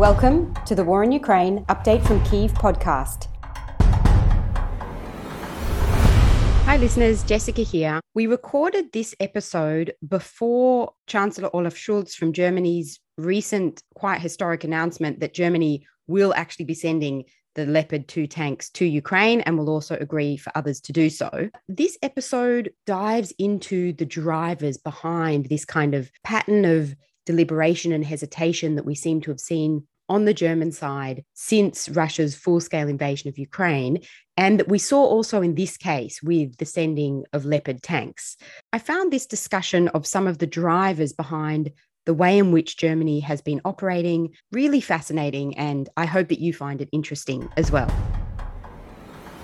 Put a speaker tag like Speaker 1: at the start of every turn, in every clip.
Speaker 1: Welcome to the War in Ukraine Update from Kiev podcast. Hi, listeners. Jessica here. We recorded this episode before Chancellor Olaf Scholz from Germany's recent, quite historic announcement that Germany will actually be sending the Leopard 2 tanks to Ukraine and will also agree for others to do so. This episode dives into the drivers behind this kind of pattern of deliberation and hesitation that we seem to have seen on the German side since Russia's full scale invasion of Ukraine, and that we saw also in this case with the sending of Leopard tanks. I found this discussion of some of the drivers behind the way in which Germany has been operating really fascinating, and I hope that you find it interesting as well.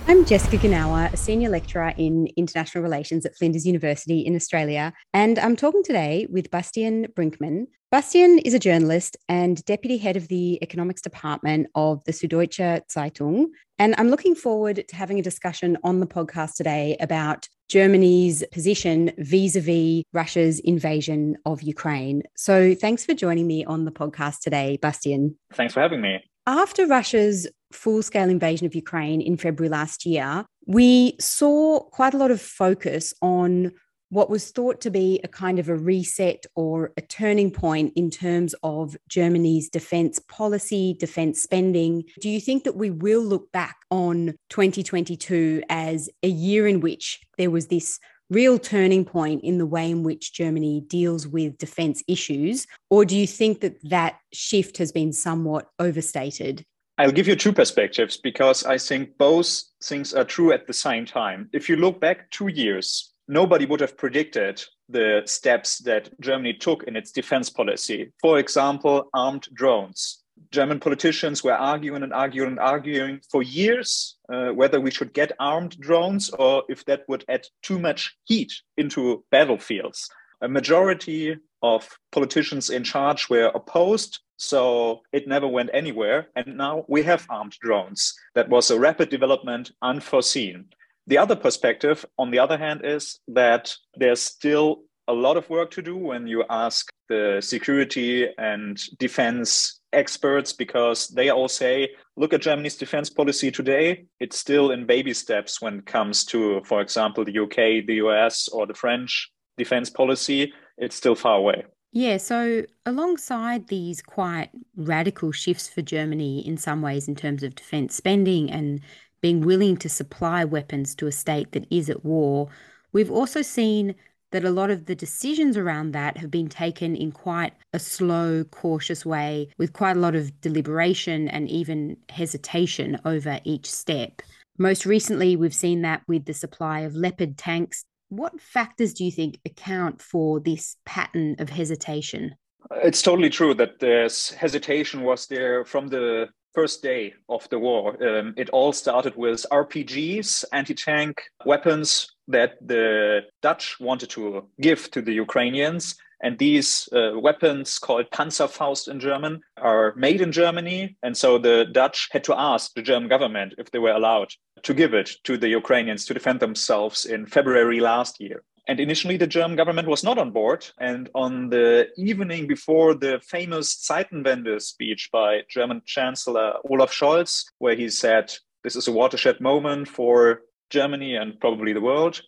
Speaker 1: I'm Jessica Genauer, a senior lecturer in international relations at Flinders University in Australia, and I'm talking today with Bastian Brinkmann. Bastian is a journalist and deputy head of the economics department of the Süddeutsche Zeitung. And I'm looking forward to having a discussion on the podcast today about Germany's position vis a vis Russia's invasion of Ukraine. So thanks for joining me on the podcast today, Bastian.
Speaker 2: Thanks for having me.
Speaker 1: After Russia's full scale invasion of Ukraine in February last year, we saw quite a lot of focus on what was thought to be a kind of a reset or a turning point in terms of Germany's defense policy, defense spending. Do you think that we will look back on 2022 as a year in which there was this real turning point in the way in which Germany deals with defense issues? Or do you think that that shift has been somewhat overstated?
Speaker 2: I'll give you two perspectives because I think both things are true at the same time. If you look back two years, nobody would have predicted the steps that Germany took in its defense policy. For example, armed drones. German politicians were arguing and arguing and arguing for years uh, whether we should get armed drones or if that would add too much heat into battlefields. A majority of politicians in charge were opposed, so it never went anywhere. And now we have armed drones. That was a rapid development unforeseen. The other perspective, on the other hand, is that there's still a lot of work to do when you ask the security and defense experts because they all say look at germany's defense policy today it's still in baby steps when it comes to for example the uk the us or the french defense policy it's still far away
Speaker 1: yeah, so alongside these quite radical shifts for Germany in some ways in terms of defence spending and being willing to supply weapons to a state that is at war, we've also seen that a lot of the decisions around that have been taken in quite a slow, cautious way, with quite a lot of deliberation and even hesitation over each step. Most recently, we've seen that with the supply of Leopard tanks. What factors do you think account for this pattern of hesitation?
Speaker 2: It's totally true that this hesitation was there from the first day of the war. Um, it all started with RPGs, anti tank weapons that the Dutch wanted to give to the Ukrainians. And these uh, weapons, called Panzerfaust in German, are made in Germany. And so the Dutch had to ask the German government if they were allowed to give it to the Ukrainians to defend themselves in February last year. And initially, the German government was not on board. And on the evening before the famous Zeitenwende speech by German Chancellor Olaf Scholz, where he said, This is a watershed moment for Germany and probably the world,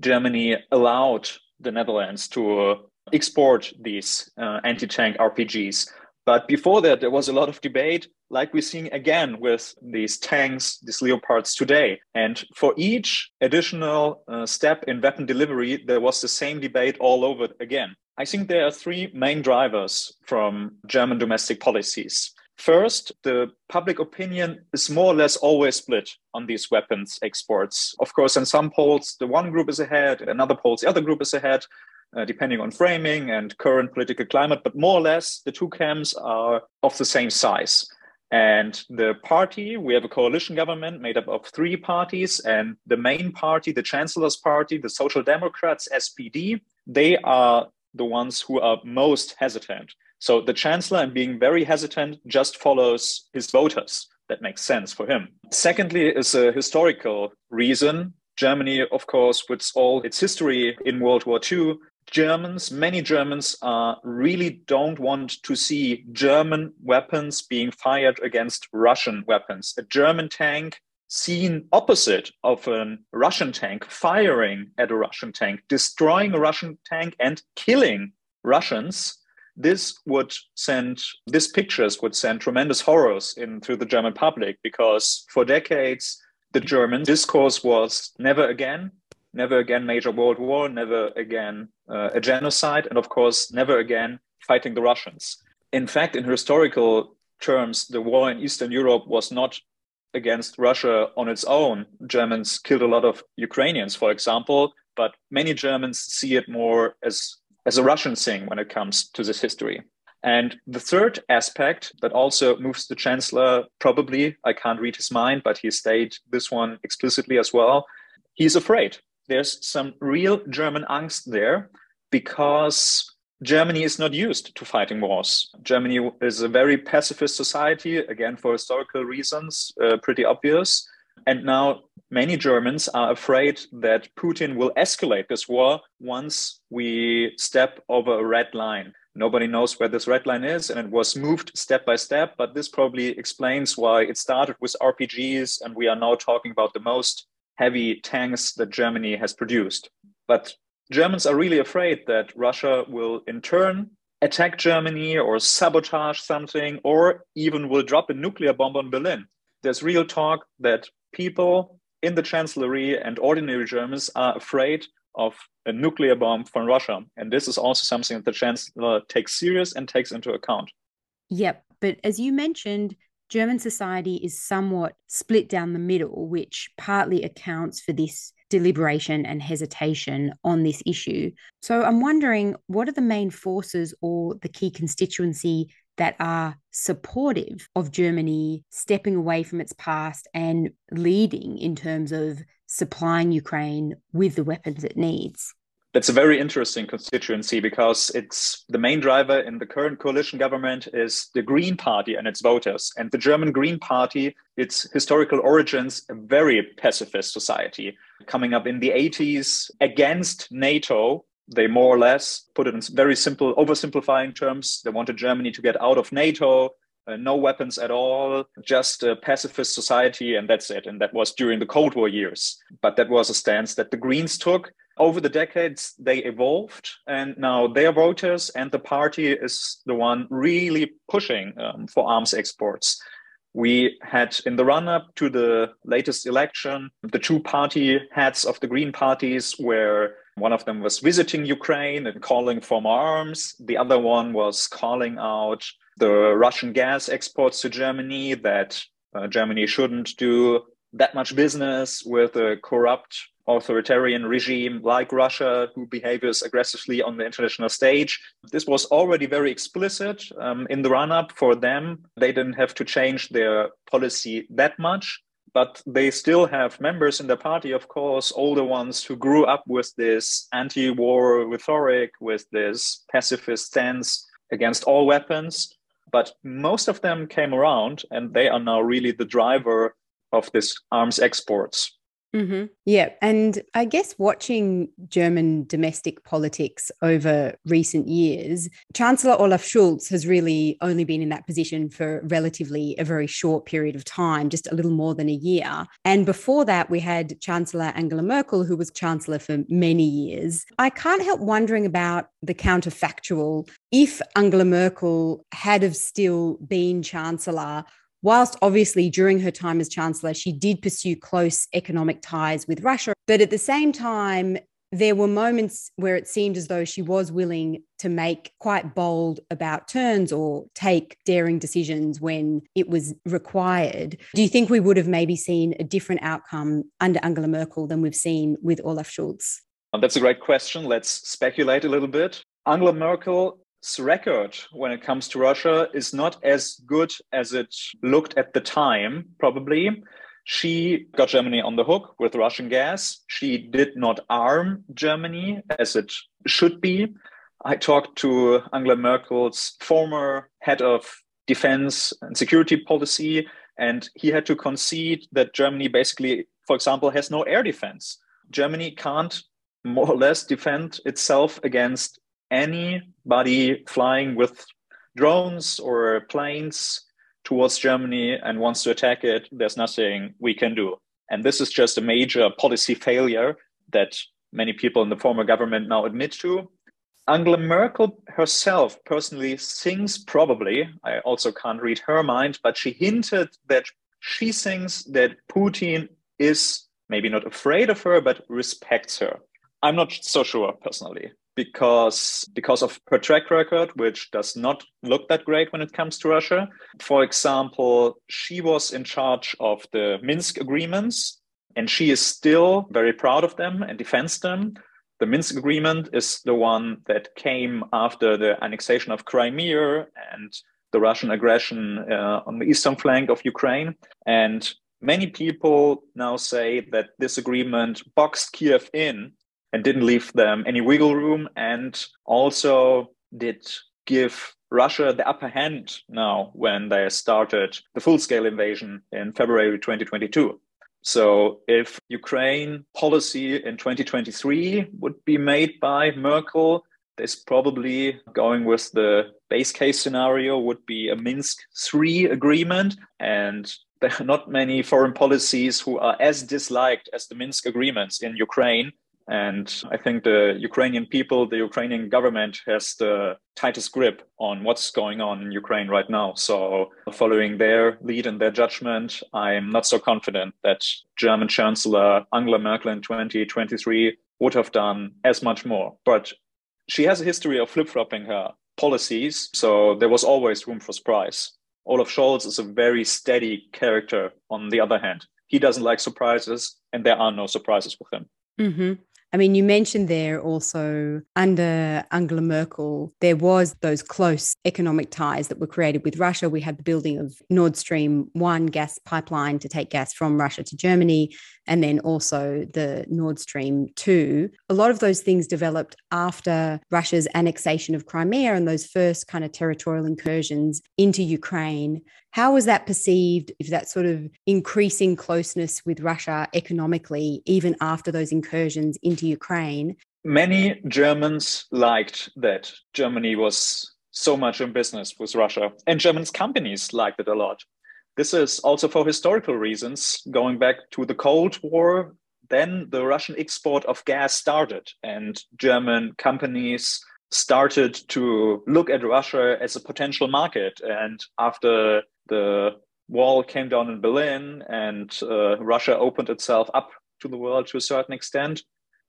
Speaker 2: Germany allowed the Netherlands to export these uh, anti tank RPGs. But before that, there was a lot of debate, like we're seeing again with these tanks, these Leopards today. And for each additional uh, step in weapon delivery, there was the same debate all over again. I think there are three main drivers from German domestic policies. First, the public opinion is more or less always split on these weapons exports. Of course, in some polls, the one group is ahead, in other polls, the other group is ahead uh, depending on framing and current political climate, but more or less the two camps are of the same size. And the party, we have a coalition government made up of three parties, and the main party, the Chancellor's Party, the Social Democrats, SPD, they are the ones who are most hesitant. So the Chancellor, and being very hesitant, just follows his voters. That makes sense for him. Secondly, is a historical reason. Germany, of course, with all its history in World War II, Germans, many Germans, uh, really don't want to see German weapons being fired against Russian weapons. A German tank seen opposite of a Russian tank firing at a Russian tank, destroying a Russian tank, and killing Russians. This would send, these pictures would send tremendous horrors in through the German public because for decades, the German discourse was never again, never again major world war, never again uh, a genocide, and of course, never again fighting the Russians. In fact, in historical terms, the war in Eastern Europe was not against Russia on its own. Germans killed a lot of Ukrainians, for example, but many Germans see it more as, as a Russian thing when it comes to this history. And the third aspect that also moves the chancellor, probably, I can't read his mind, but he stated this one explicitly as well. He's afraid. There's some real German angst there because Germany is not used to fighting wars. Germany is a very pacifist society, again, for historical reasons, uh, pretty obvious. And now many Germans are afraid that Putin will escalate this war once we step over a red line. Nobody knows where this red line is, and it was moved step by step. But this probably explains why it started with RPGs, and we are now talking about the most heavy tanks that Germany has produced. But Germans are really afraid that Russia will in turn attack Germany or sabotage something or even will drop a nuclear bomb on Berlin. There's real talk that people in the chancellery and ordinary Germans are afraid of a nuclear bomb from Russia. And this is also something that the chancellor takes serious and takes into account.
Speaker 1: Yep. But as you mentioned, German society is somewhat split down the middle, which partly accounts for this deliberation and hesitation on this issue. So I'm wondering what are the main forces or the key constituency that are supportive of Germany stepping away from its past and leading in terms of supplying Ukraine with the weapons it needs?
Speaker 2: That's a very interesting constituency because it's the main driver in the current coalition government is the Green Party and its voters. And the German Green Party, its historical origins, a very pacifist society. Coming up in the 80s against NATO, they more or less put it in very simple, oversimplifying terms. They wanted Germany to get out of NATO, uh, no weapons at all, just a pacifist society, and that's it. And that was during the Cold War years. But that was a stance that the Greens took over the decades they evolved and now their voters and the party is the one really pushing um, for arms exports we had in the run up to the latest election the two party heads of the green parties where one of them was visiting ukraine and calling for more arms the other one was calling out the russian gas exports to germany that uh, germany shouldn't do that much business with a corrupt authoritarian regime like Russia who behaves aggressively on the international stage. This was already very explicit um, in the run up for them. They didn't have to change their policy that much. But they still have members in the party, of course, older ones who grew up with this anti war rhetoric, with this pacifist stance against all weapons. But most of them came around, and they are now really the driver of this arms exports.
Speaker 1: Mm-hmm. Yeah. And I guess watching German domestic politics over recent years, Chancellor Olaf Scholz has really only been in that position for relatively a very short period of time, just a little more than a year. And before that, we had Chancellor Angela Merkel, who was Chancellor for many years. I can't help wondering about the counterfactual. If Angela Merkel had have still been Chancellor, whilst obviously during her time as Chancellor, she did pursue close economic ties with Russia, but at the same time, there were moments where it seemed as though she was willing to make quite bold about turns or take daring decisions when it was required. Do you think we would have maybe seen a different outcome under Angela Merkel than we've seen with Olaf Scholz?
Speaker 2: That's a great question. Let's speculate a little bit. Angela Merkel record when it comes to Russia is not as good as it looked at the time, probably. She got Germany on the hook with Russian gas. She did not arm Germany as it should be. I talked to Angela Merkel's former head of defense and security policy, and he had to concede that Germany basically, for example, has no air defense. Germany can't more or less defend itself against anybody flying with drones or planes towards Germany and wants to attack it. There's nothing we can do. And this is just a major policy failure that many people in the former government now admit to. Angela Merkel herself personally thinks probably, I also can't read her mind, but she hinted that she thinks that Putin is maybe not afraid of her, but respects her. I'm not so sure personally because because of her track record which does not look that great when it comes to Russia. For example, she was in charge of the Minsk agreements and she is still very proud of them and defends them. The Minsk agreement is the one that came after the annexation of Crimea and the Russian aggression uh, on the eastern flank of Ukraine. And many people now say that this agreement boxed Kiev in and didn't leave them any wiggle room and also did give Russia the upper hand now when they started the full scale invasion in February 2022. So if Ukraine policy in 2023 would be made by Merkel, this probably going with the base case scenario would be a Minsk 3 agreement. And there are not many foreign policies who are as disliked as the Minsk agreements in Ukraine. And I think the Ukrainian people, the Ukrainian government has the tightest grip on what's going on in Ukraine right now. So, following their lead and their judgment, I'm not so confident that German Chancellor Angela Merkel in 2023 would have done as much more. But she has a history of flip flopping her policies. So, there was always room for surprise. Olaf Scholz is a very steady character, on the other hand. He doesn't like surprises, and there are no surprises with him.
Speaker 1: Mm-hmm. I mean, you mentioned there also under Angela Merkel, there was those close economic ties that were created with Russia. We had the building of Nord Stream 1 gas pipeline to take gas from Russia to Germany, and then also the Nord Stream 2. A lot of those things developed after Russia's annexation of Crimea and those first kind of territorial incursions into Ukraine. How was that perceived, if that sort of increasing closeness with Russia economically, even after those incursions into Ukraine?
Speaker 2: Many Germans liked that Germany was so much in business with Russia, and German companies liked it a lot. This is also for historical reasons, going back to the Cold War. Then the Russian export of gas started, and German companies started to look at Russia as a potential market. And after the wall came down in Berlin and uh, Russia opened itself up to the world to a certain extent,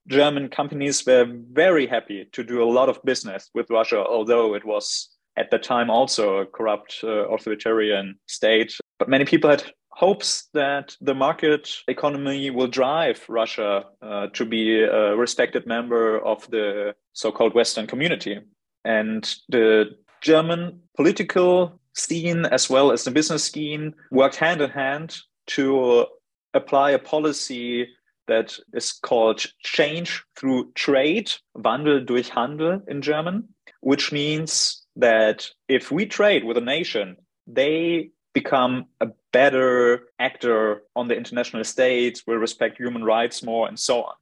Speaker 2: German companies were very happy to do a lot of business with Russia, although it was at the time also a corrupt uh, authoritarian state. But many people had hopes that the market economy will drive Russia uh, to be a respected member of the so called Western community. And the German political scene as well as the business scene worked hand in hand to apply a policy that is called change through trade, Wandel durch Handel in German, which means that if we trade with a nation, they become a better actor on the international stage, will respect human rights more, and so on.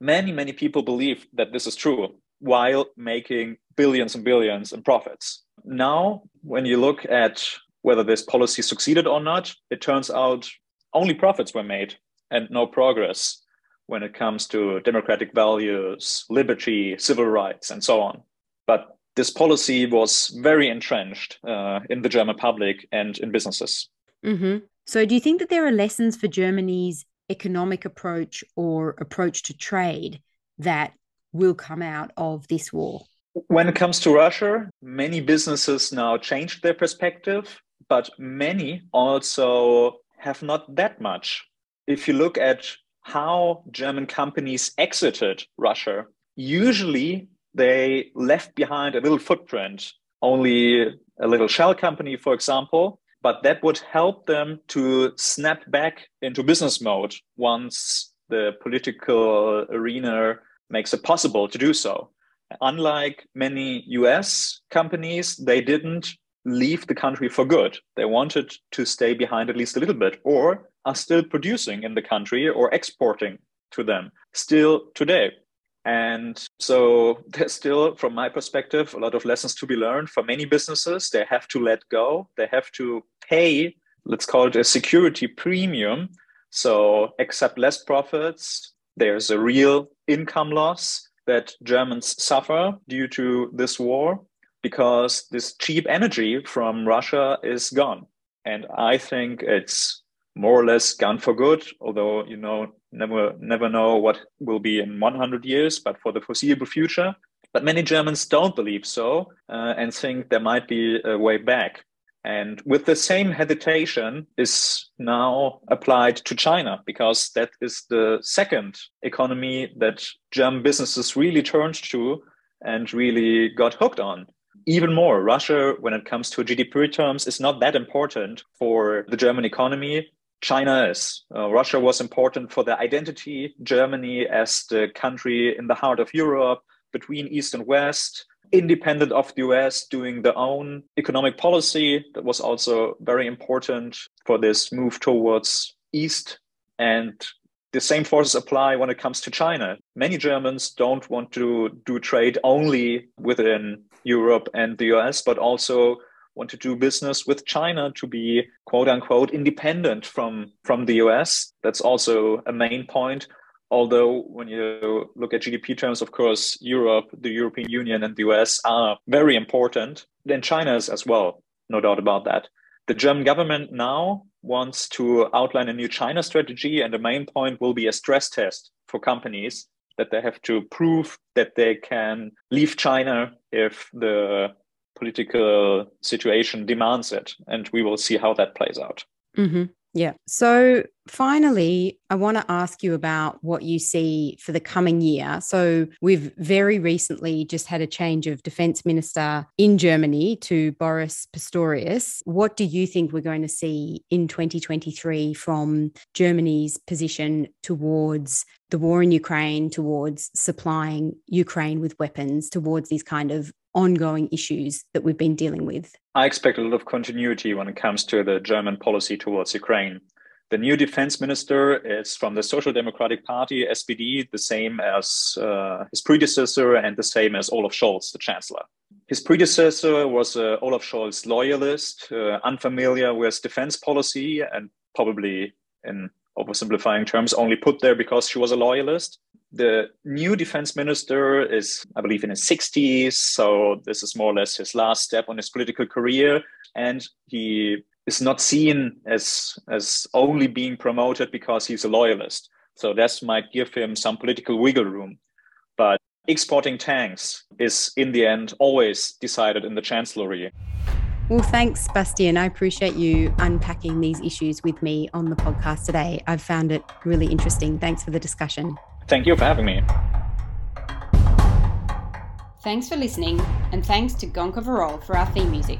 Speaker 2: Many, many people believe that this is true while making billions and billions in profits. Now, when you look at whether this policy succeeded or not, it turns out only profits were made and no progress when it comes to democratic values, liberty, civil rights, and so on. But this policy was very entrenched uh, in the German public and in businesses.
Speaker 1: Mm-hmm. So, do you think that there are lessons for Germany's economic approach or approach to trade that will come out of this war?
Speaker 2: When it comes to Russia, many businesses now changed their perspective, but many also have not that much. If you look at how German companies exited Russia, usually they left behind a little footprint, only a little shell company, for example, but that would help them to snap back into business mode once the political arena makes it possible to do so. Unlike many US companies, they didn't leave the country for good. They wanted to stay behind at least a little bit or are still producing in the country or exporting to them still today. And so there's still, from my perspective, a lot of lessons to be learned for many businesses. They have to let go, they have to pay, let's call it a security premium. So accept less profits. There's a real income loss that Germans suffer due to this war because this cheap energy from Russia is gone. And I think it's more or less gone for good, although, you know, never never know what will be in 100 years, but for the foreseeable future. But many Germans don't believe so uh, and think there might be a way back. And with the same hesitation is now applied to China because that is the second economy that German businesses really turned to and really got hooked on. Even more, Russia, when it comes to GDP terms, is not that important for the German economy. China is. Uh, Russia was important for the identity. Germany, as the country in the heart of Europe, between East and West, independent of the US, doing their own economic policy. That was also very important for this move towards East. And the same forces apply when it comes to China. Many Germans don't want to do trade only within Europe and the US, but also want to do business with China to be quote unquote independent from, from the US. That's also a main point. Although, when you look at GDP terms, of course, Europe, the European Union, and the US are very important. Then China is as well, no doubt about that. The German government now wants to outline a new China strategy, and the main point will be a stress test for companies that they have to prove that they can leave China if the political situation demands it. And we will see how that plays out.
Speaker 1: Mm-hmm. Yeah. So finally, I want to ask you about what you see for the coming year. So we've very recently just had a change of defense minister in Germany to Boris Pistorius. What do you think we're going to see in 2023 from Germany's position towards the war in Ukraine, towards supplying Ukraine with weapons, towards these kind of ongoing issues that we've been dealing with?
Speaker 2: I expect a lot of continuity when it comes to the German policy towards Ukraine. The new defense minister is from the Social Democratic Party, SPD, the same as uh, his predecessor and the same as Olaf Scholz, the chancellor. His predecessor was uh, Olaf Scholz loyalist, uh, unfamiliar with defense policy, and probably, in oversimplifying terms, only put there because she was a loyalist. The new defense minister is, I believe, in his 60s. So this is more or less his last step on his political career. And he is not seen as, as only being promoted because he's a loyalist. So this might give him some political wiggle room. But exporting tanks is, in the end, always decided in the chancellery.
Speaker 1: Well, thanks, Bastian. I appreciate you unpacking these issues with me on the podcast today. I've found it really interesting. Thanks for the discussion.
Speaker 2: Thank you for having me.
Speaker 1: Thanks for listening, and thanks to Gonka Verol for our theme music.